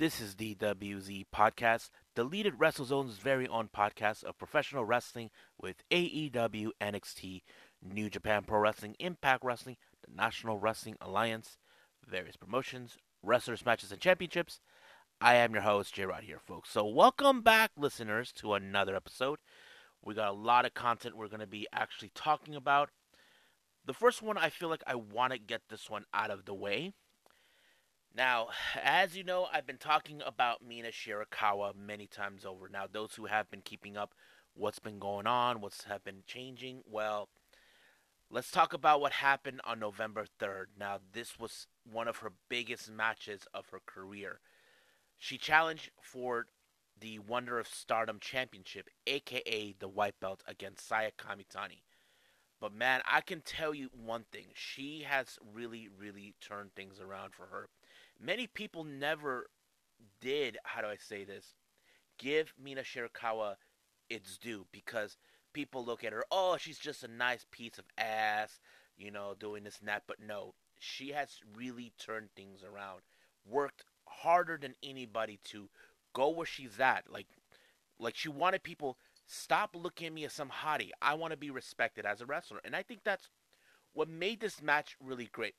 This is the WZ Podcast, deleted WrestleZone's very own podcast of professional wrestling with AEW, NXT, New Japan Pro Wrestling, Impact Wrestling, the National Wrestling Alliance, various promotions, wrestlers, matches, and championships. I am your host, J Rod here, folks. So, welcome back, listeners, to another episode. We got a lot of content we're going to be actually talking about. The first one, I feel like I want to get this one out of the way. Now, as you know, I've been talking about Mina Shirakawa many times over. Now, those who have been keeping up what's been going on, what's have been changing, well, let's talk about what happened on November 3rd. Now, this was one of her biggest matches of her career. She challenged for the Wonder of Stardom Championship, aka the white belt, against Saya Kamitani. But man, I can tell you one thing. She has really, really turned things around for her. Many people never did, how do I say this, give Mina Shirakawa its due because people look at her, oh, she's just a nice piece of ass, you know, doing this and that. But no, she has really turned things around. Worked harder than anybody to go where she's at. Like, like she wanted people stop looking at me as some hottie. I want to be respected as a wrestler, and I think that's what made this match really great.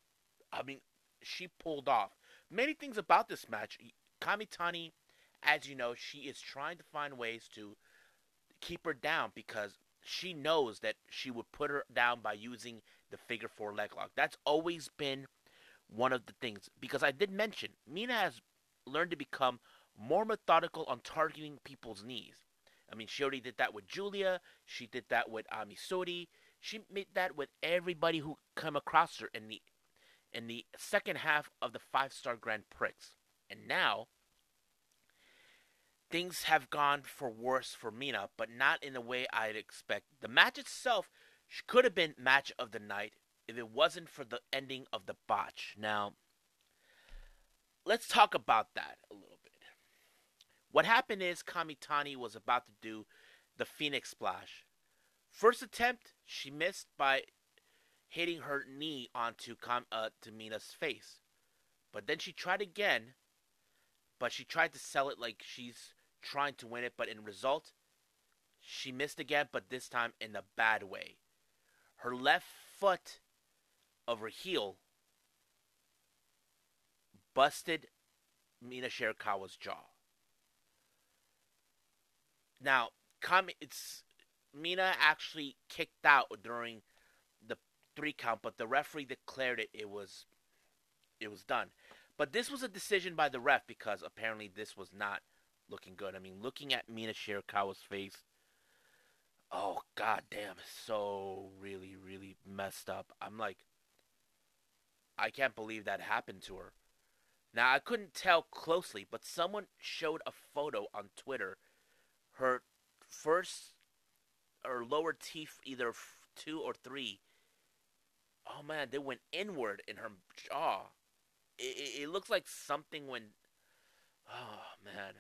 I mean, she pulled off many things about this match. Kamitani, as you know, she is trying to find ways to keep her down because she knows that she would put her down by using the figure four leg lock. That's always been one of the things because I did mention Mina has learned to become more methodical on targeting people's knees. I mean, she already did that with Julia. She did that with Ami Sourei. She made that with everybody who come across her in the in the second half of the five star Grand Prix. And now things have gone for worse for Mina, but not in the way I'd expect. The match itself could have been match of the night if it wasn't for the ending of the botch. Now, let's talk about that a little bit. What happened is Kamitani was about to do the Phoenix Splash. First attempt, she missed by hitting her knee onto Com- uh, to Mina's face. But then she tried again, but she tried to sell it like she's trying to win it, but in result, she missed again, but this time in a bad way. Her left foot of her heel busted Mina Shirakawa's jaw. Now, Kami, it's Mina actually kicked out during three count, but the referee declared it. It was, it was done. But this was a decision by the ref because apparently this was not looking good. I mean, looking at Mina Shirakawa's face, oh god damn, so really, really messed up. I'm like, I can't believe that happened to her. Now I couldn't tell closely, but someone showed a photo on Twitter. Her first or lower teeth, either two or three. Oh man, they went inward in her jaw. It, it, it looks like something when. Oh man,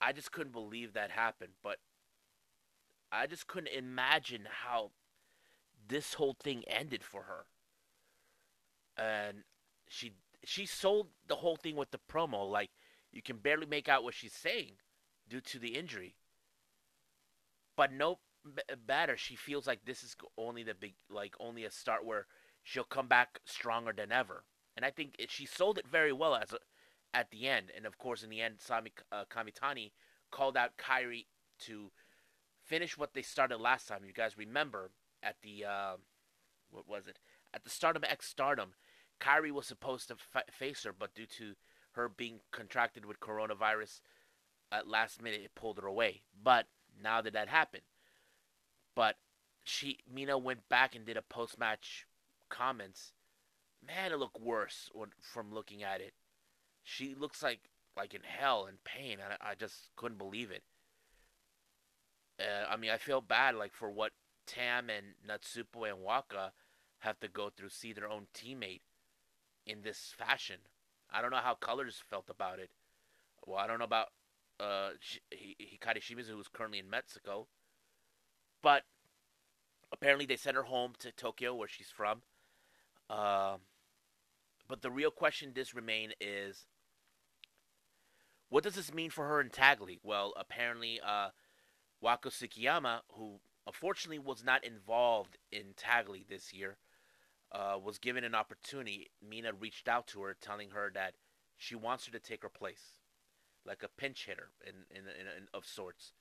I just couldn't believe that happened. But I just couldn't imagine how this whole thing ended for her. And she she sold the whole thing with the promo like you can barely make out what she's saying due to the injury. But no better, she feels like this is only the big like only a start where she'll come back stronger than ever. And I think it, she sold it very well as a, at the end. And of course, in the end, Sami uh, Kamitani called out Kairi to finish what they started last time. You guys remember at the uh, what was it? At the Stardom X Stardom, Kairi was supposed to face her, but due to her being contracted with coronavirus at last minute, it pulled her away. But now that that happened, but she Mina went back and did a post match comments. Man, it looked worse when, from looking at it. She looks like like in hell and pain. I, I just couldn't believe it. Uh, I mean, I feel bad like for what Tam and Natsupoi and Waka have to go through, see their own teammate in this fashion. I don't know how Colors felt about it. Well, I don't know about uh, Hikari Shimizu, who's currently in Mexico. But apparently they sent her home to Tokyo, where she's from. Uh, but the real question does remain is What does this mean for her in Tag League? Well, apparently, uh, Waka Tsukiyama, who unfortunately was not involved in Tag League this year, uh, was given an opportunity. Mina reached out to her, telling her that she wants her to take her place, like a pinch hitter in, in, in, in of sorts.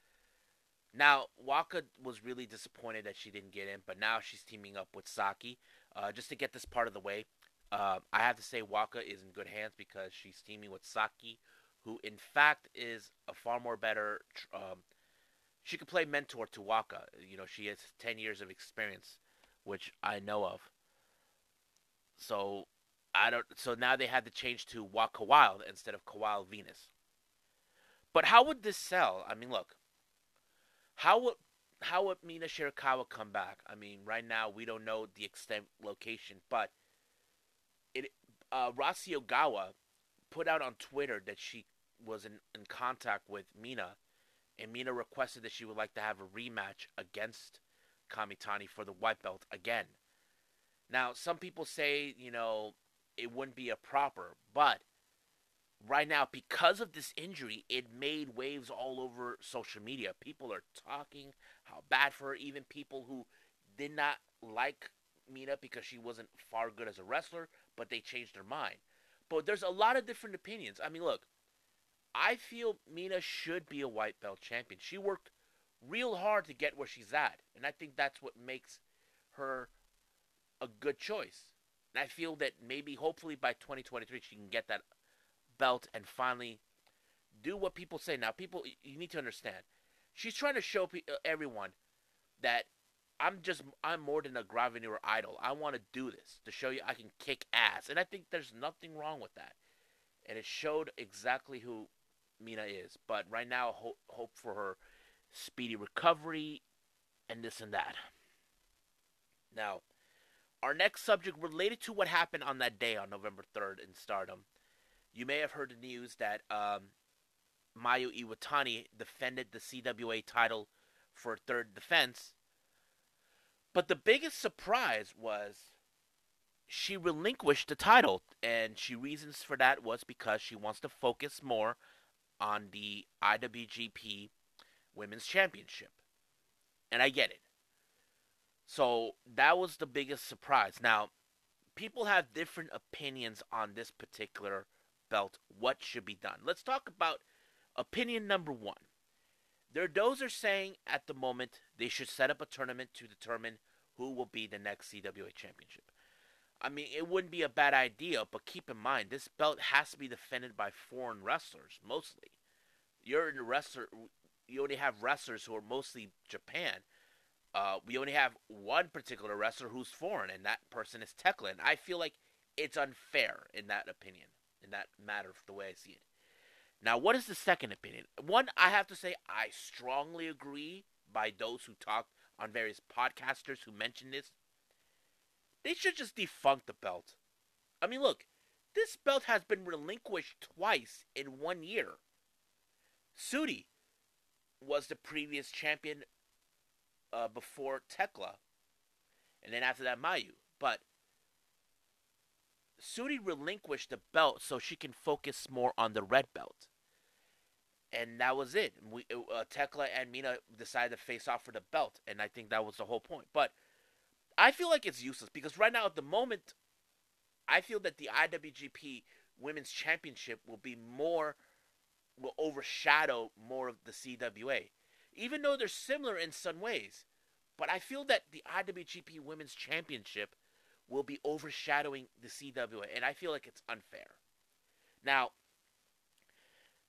Now, Waka was really disappointed that she didn't get in, but now she's teaming up with Saki. Uh, just to get this part of the way, uh, I have to say Waka is in good hands because she's teaming with Saki, who in fact is a far more better. Um, she could play mentor to Waka. You know, she has ten years of experience, which I know of. So I don't. So now they had to change to Waka Wild instead of Kawal Venus. But how would this sell? I mean, look. How would how would Mina Shirakawa come back? I mean, right now we don't know the extent location, but it uh, Rossy Ogawa put out on Twitter that she was in, in contact with Mina, and Mina requested that she would like to have a rematch against Kamitani for the white belt again. Now, some people say, you know, it wouldn't be a proper, but right now, because of this injury, it made waves all over social media. People are talking how bad for her, even people who did not like Mina because she wasn't far good as a wrestler, but they changed their mind. But there's a lot of different opinions. I mean, look, I feel Mina should be a white belt champion. She worked real hard to get where she's at, and I think that's what makes her a good choice. And I feel that maybe, hopefully, by 2023, she can get that and finally do what people say. Now, people, you need to understand. She's trying to show uh, everyone that I'm just I'm more than a Gravenir idol. I want to do this to show you I can kick ass, and I think there's nothing wrong with that. And it showed exactly who Mina is. But right now, hope, hope for her speedy recovery and this and that. Now, our next subject related to what happened on that day on November 3rd in Stardom. You may have heard the news that um, Mayu Iwatani defended the CWA title for a third defense. But the biggest surprise was she relinquished the title, and she reasons for that was because she wants to focus more on the IWGP Women's Championship. And I get it. So that was the biggest surprise. Now, people have different opinions on this particular belt, what should be done. Let's talk about opinion number one. There, those are saying at the moment they should set up a tournament to determine who will be the next CWA championship. I mean, it wouldn't be a bad idea, but keep in mind this belt has to be defended by foreign wrestlers mostly. You're in a wrestler. You only have wrestlers who are mostly Japan. Uh, we only have one particular wrestler who's foreign, and that person is Tekla. And I feel like it's unfair in that opinion, in that matter, the way I see it. Now, what is the second opinion? One, I have to say, I strongly agree by those who talked on various podcasters who mentioned this. They should just defunct the belt. I mean, look, this belt has been relinquished twice in one year. Syuri was the previous champion uh, before Tekla, and then after that Mayu. But Syuri relinquished the belt so she can focus more on the red belt and that was it. We uh, Tekla and Mina decided to face off for the belt, and I think that was the whole point. But I feel like it's useless because right now, at the moment, I feel that the IWGP Women's Championship will be more will overshadow more of the CWA, even though they're similar in some ways. But I feel that the IWGP Women's Championship will be overshadowing the CWA, and I feel like it's unfair. Now,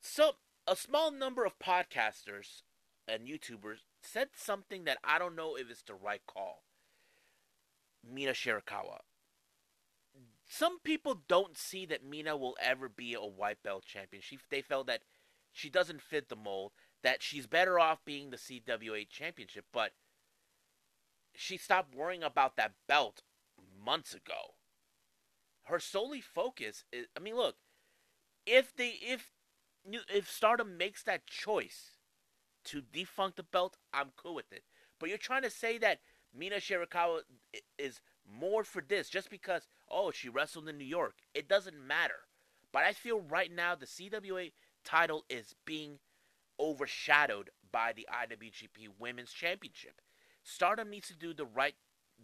some a small number of podcasters and YouTubers said something that I don't know if it's the right call. Mina Shirakawa. Some people don't see that Mina will ever be a white belt champion. She, they felt that she doesn't fit the mold, that she's better off being the CWA championship, but she stopped worrying about that belt months ago. Her solely focus is I mean look, if they if if Stardom makes that choice to defunct the belt, I'm cool with it. But you're trying to say that Mina Shirakawa is more for this just because oh she wrestled in New York. It doesn't matter. But I feel right now the CWA title is being overshadowed by the IWGP Women's Championship. Stardom needs to do the right,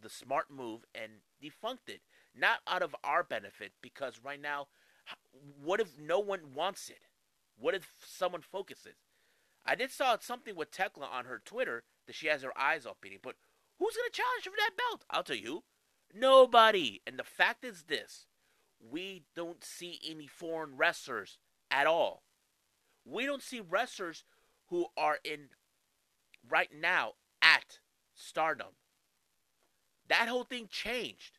the smart move and defunct it. Not out of our benefit, because right now, what if no one wants it? What if someone focuses? I did saw something with Tekla on her Twitter that she has her eyes off beating, but who's gonna challenge her for that belt? I'll tell you, nobody. And the fact is this: we don't see any foreign wrestlers at all. We don't see wrestlers who are in right now at Stardom. That whole thing changed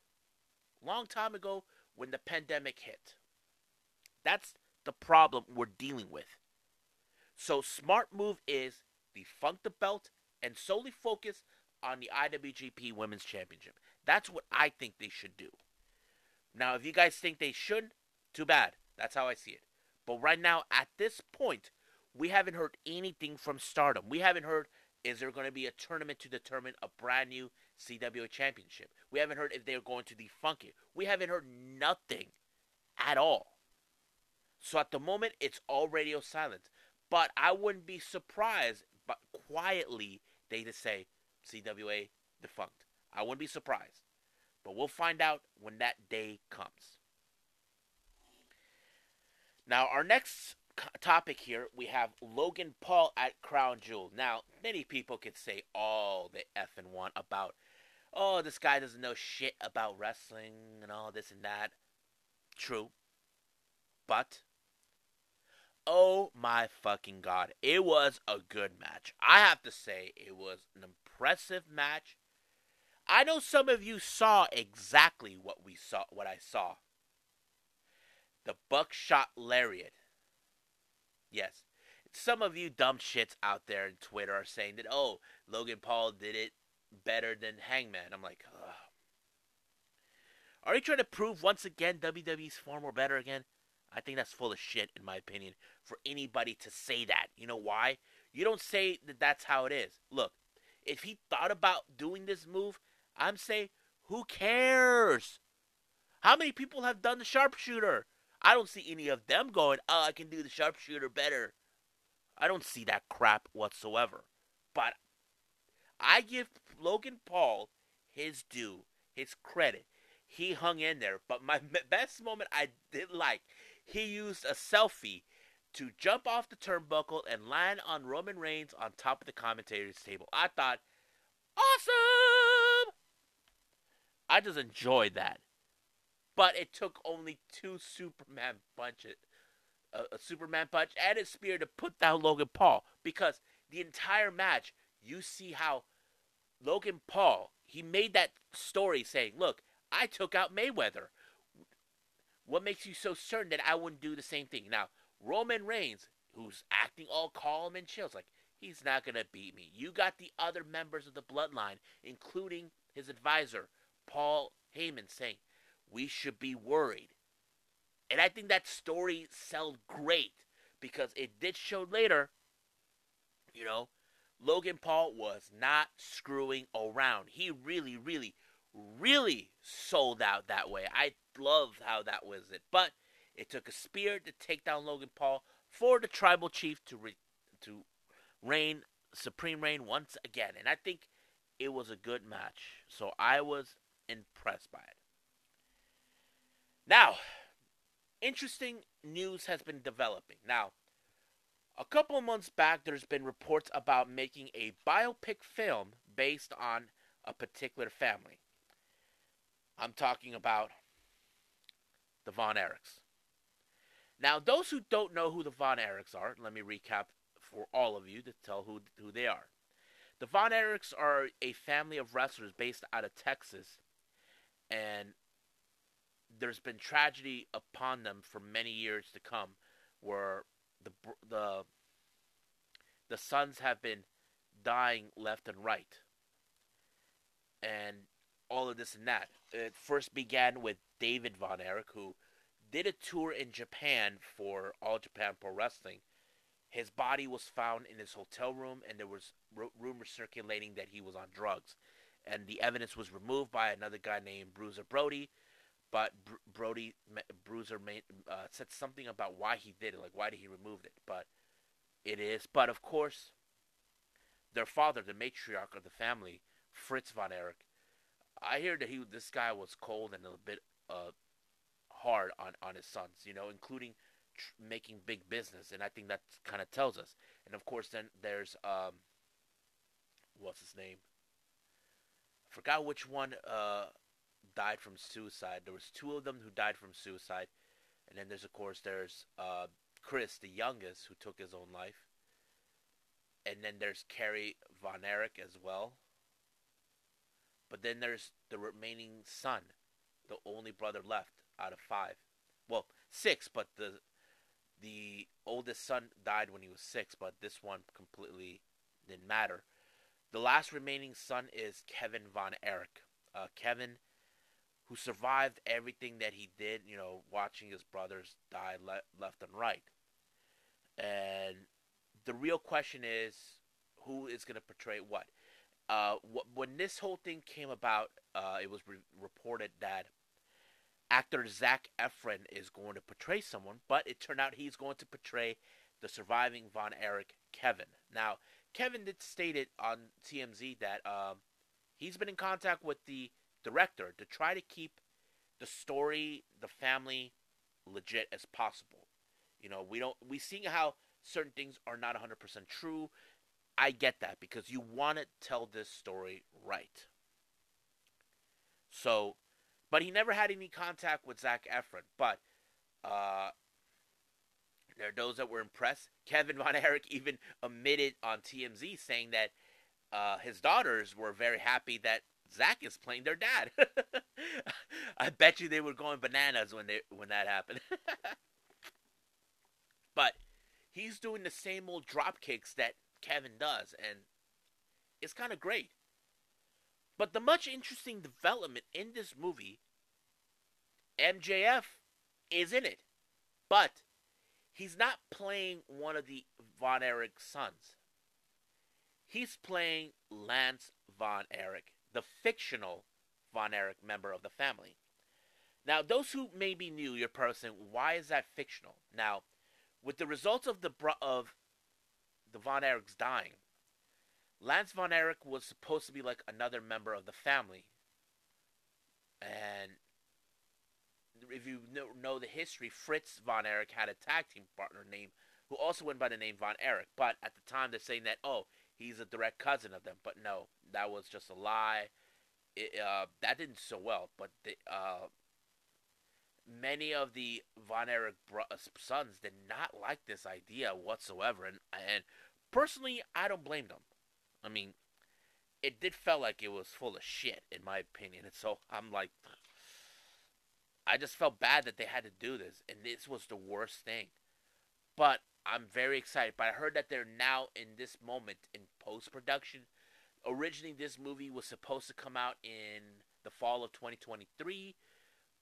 long time ago when the pandemic hit. That's the problem we're dealing with. So smart move is defunct the belt and solely focus on the IWGP Women's Championship. That's what I think they should do. Now, if you guys think they should, too bad. That's how I see it. But right now, at this point, we haven't heard anything from Stardom. We haven't heard is there going to be a tournament to determine a brand new CWA championship. We haven't heard if they're going to defunk it. We haven't heard nothing at all. So at the moment, it's all radio silence. But I wouldn't be surprised, but quietly, they just say CWA defunct. I wouldn't be surprised. But we'll find out when that day comes. Now, our next topic here, we have Logan Paul at Crown Jewel. Now, many people could say all the effing want about, oh, this guy doesn't know shit about wrestling and all this and that. True. But, oh my fucking god, it was a good match. I have to say, it was an impressive match. I know some of you saw exactly what we saw, what I saw. The buckshot lariat. Yes. Some of you dumb shits out there in Twitter are saying that, oh, Logan Paul did it better than Hangman. I'm like, Ugh. Are you trying to prove once again WWE's far more better again? I think that's full of shit, in my opinion, for anybody to say that. You know why? You don't say that that's how it is. Look, if he thought about doing this move, I'm saying, who cares? How many people have done the sharpshooter? I don't see any of them going, oh, I can do the sharpshooter better. I don't see that crap whatsoever. But I give Logan Paul his due, his credit. He hung in there. But my best moment I did like, he used a selfie to jump off the turnbuckle and land on Roman Reigns on top of the commentator's table. I thought, awesome! I just enjoyed that. But it took only two Superman punches, a, a Superman punch and a spear to put down Logan Paul. Because the entire match, you see how Logan Paul he made that story saying, "Look, I took out Mayweather. What makes you so certain that I wouldn't do the same thing?" Now Roman Reigns, who's acting all calm and chill, is like he's not gonna beat me. You got the other members of the bloodline, including his advisor Paul Heyman, saying we should be worried. And I think that story sold great because it did show later, you know, Logan Paul was not screwing around. He really, really, really sold out that way. I love how that was it. But it took a spear to take down Logan Paul for the tribal chief to re- to reign supreme reign once again. And I think it was a good match. So I was impressed by it. Now, interesting news has been developing. Now, a couple of months back, there's been reports about making a biopic film based on a particular family. I'm talking about the Von Erichs. Now, those who don't know who the Von Erichs are, let me recap for all of you to tell who, who they are. The Von Erichs are a family of wrestlers based out of Texas, and there's been tragedy upon them for many years to come, where the the the sons have been dying left and right, and all of this and that. It first began with David Von Erich, who did a tour in Japan for All Japan Pro Wrestling. His body was found in his hotel room, and there was r- rumors circulating that he was on drugs. And the evidence was removed by another guy named Bruiser Brody, but Br- Brody Bruiser made, uh, said something about why he did it, like why did he remove it. But it is. But of course, their father, the matriarch of the family, Fritz von Erich, I hear that he this guy was cold and a bit uh, hard on on his sons, you know, including tr- making big business, and I think that kind of tells us. And of course, then there's um, what's his name? I forgot which one uh died from suicide. There was two of them who died from suicide, and then there's of course there's uh Chris, the youngest, who took his own life, and then there's Kerry Von Erich as well. But then there's the remaining son, the only brother left out of five. Well, six, but the the oldest son died when he was six, but this one completely didn't matter. The last remaining son is Kevin Von Erich. Uh, Kevin, who survived everything that he did, you know, watching his brothers die le- left and right. And the real question is who is going to portray what? Uh, wh- when this whole thing came about, uh, it was re- reported that actor Zac Efron is going to portray someone, but it turned out he's going to portray the surviving Von Erich Kevin. Now, Kevin did state it on TMZ that um, he's been in contact with the director to try to keep the story, the family, legit as possible. You know, we don't we see how certain things are not 100% true. I get that because you want to tell this story right. So, but he never had any contact with Zac Efron. But uh, there are those that were impressed. Kevin Von Erich even admitted on TMZ saying that uh, his daughters were very happy that Zac is playing their dad. I bet you they were going bananas when they when that happened. but he's doing the same old drop kicks that Kevin does, and it's kind of great. But the much interesting development in this movie, MJF is in it, but he's not playing one of the Von Erich sons. He's playing Lance Von Erich, the fictional Von Erich member of the family. Now, those who may be new, you're why is that fictional? Now, with the results of the of the Von Erichs dying, Lance Von Erich was supposed to be like another member of the family. And if you know the history, Fritz Von Erich had a tag team partner named who also went by the name Von Erich. But at the time, they're saying that oh, he's a direct cousin of them. But no, that was just a lie. It, uh, that didn't so well. But the, uh, many of the Von Erich bro- uh, sons did not like this idea whatsoever, and and personally, I don't blame them. I mean, it did felt like it was full of shit, in my opinion, and so I'm like, I just felt bad that they had to do this, and this was the worst thing. But I'm very excited. But I heard that they're now in this moment in post production. Originally, this movie was supposed to come out in the fall of 2023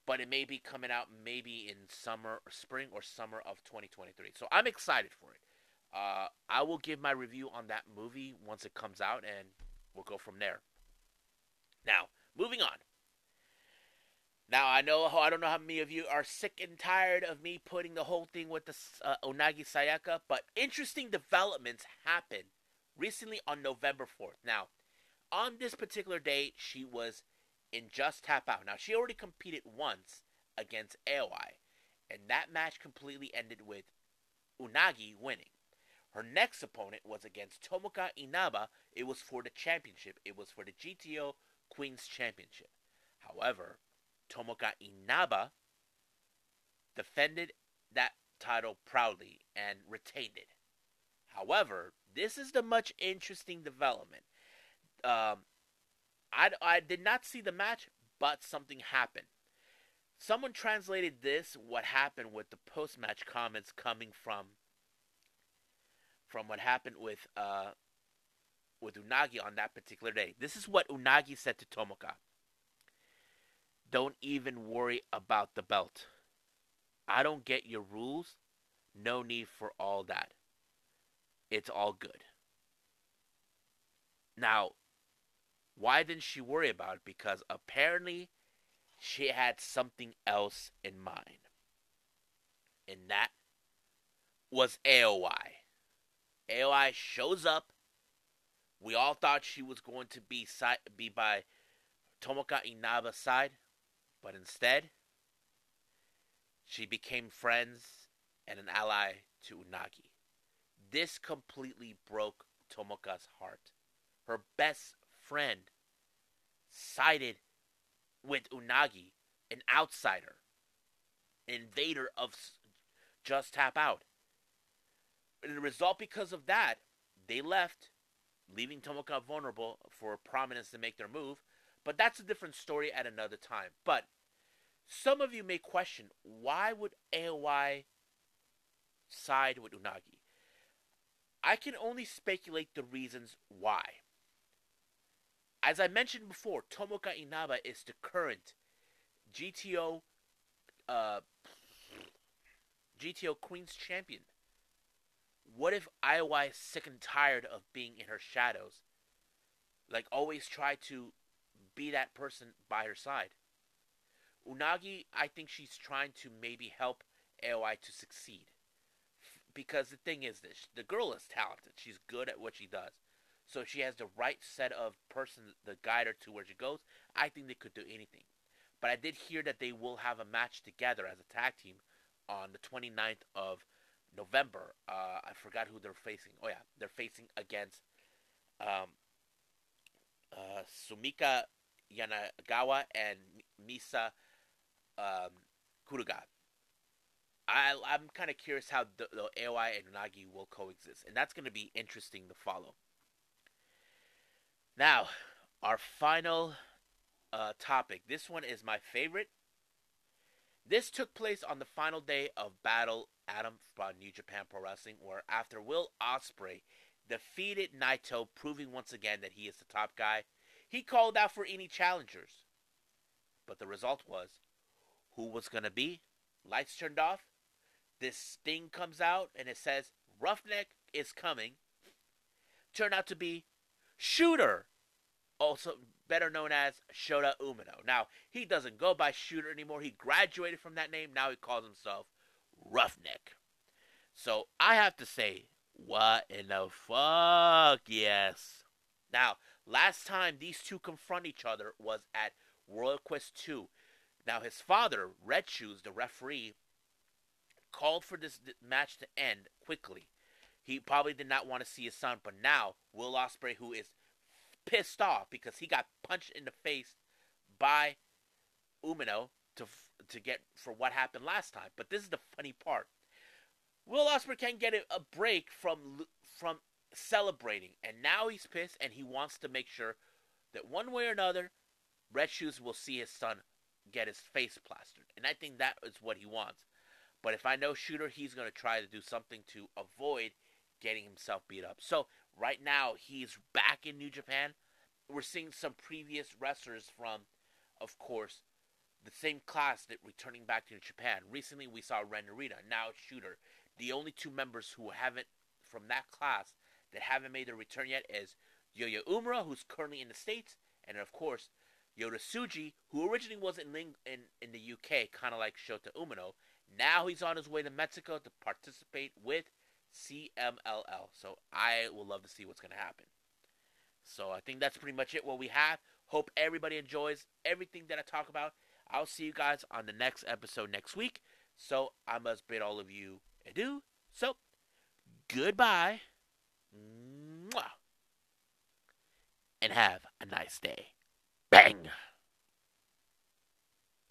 but it may be coming out maybe in summer or spring or summer of 2023. So I'm excited for it. Uh, I will give my review on that movie once it comes out, and we'll go from there. Now, moving on. Now I know I don't know how many of you are sick and tired of me putting the whole thing with the uh, Unagi Sayaka, but interesting developments happened recently on November 4th. Now, on this particular day, she was in Just Tap Out. Now, she already competed once against AOI, and that match completely ended with Unagi winning. Her next opponent was against Tomoka Inaba. It was for the championship. It was for the GTO Queens Championship. However, Tomoka Inaba defended that title proudly and retained it. However, this is the much interesting development. Um, I, I did not see the match, but something happened. Someone translated this, what happened with the post match comments coming from from what happened with uh, with Unagi on that particular day. This is what Unagi said to Tomoka. Don't even worry about the belt. I don't get your rules. No need for all that. It's all good. Now, why didn't she worry about it? Because apparently she had something else in mind. And that was AOI. AOI shows up. We all thought she was going to be be by Tomoka Inaba's side, but instead, she became friends and an ally to Unagi. This completely broke Tomoka's heart. Her best friend sided with Unagi, an outsider, an invader of Just Tap Out. And the result, because of that, they left, leaving Tomoka vulnerable for prominence to make their move. But that's a different story at another time. But some of you may question why would AOI side with Unagi? I can only speculate the reasons why. As I mentioned before, Tomoka Inaba is the current GTO uh, GTO Queens champion. What if AOI is sick and tired of being in her shadows? Like always try to be that person by her side. Unagi, I think she's trying to maybe help AOI to succeed. Because the thing is this, the girl is talented. She's good at what she does. So she has the right set of person to guide her to where she goes. I think they could do anything. But I did hear that they will have a match together as a tag team on the 29th of November. Uh, I forgot who they're facing. Oh yeah, they're facing against um, uh, Sumika Yanagawa and Misa um, Kuruga. I, I'm kind of curious how the, the AOI and Nagi will coexist, and that's going to be interesting to follow. Now, our final uh, topic. This one is my favorite. This took place on the final day of Battle Autumn from New Japan Pro Wrestling, where after Will Ospreay defeated Naito, proving once again that he is the top guy, he called out for any challengers. But the result was who was going to be? Lights turned off. This thing comes out and it says Roughneck is coming. Turned out to be Shooter, also better known as Shota Umino. Now, he doesn't go by Shooter anymore. He graduated from that name. Now he calls himself Roughneck. So I have to say, what in the fuck? Yes. Now, last time these two confront each other was at Royal Quest 2. Now, his father, Red Shoes, the referee, called for this match to end quickly. He probably did not want to see his son, but now Will Ospreay, who is pissed off because he got punched in the face by Umino to to get for what happened last time. But this is the funny part. Will Ospreay can't get a break from from celebrating, and now he's pissed, and he wants to make sure that one way or another, Red Shoes will see his son get his face plastered, and I think that is what he wants. But if I know Shooter, he's going to try to do something to avoid getting himself beat up. So right now, he's back in New Japan. We're seeing some previous wrestlers from, of course, the same class that returning back to Japan. Recently, we saw Ren Narita, now Shooter. The only two members who haven't from that class that haven't made their return yet is Yuya Uemura, who's currently in the States, and of course, Yota Tsuji, who originally was in, in, in the UK, kind of like Shota Umino. Now he's on his way to Mexico to participate with CMLL. So I will love to see what's going to happen. So I think that's pretty much it what we have. Hope everybody enjoys everything that I talk about. I'll see you guys on the next episode next week. So I must bid all of you adieu. So goodbye. Mwah. And have a nice day. Bang!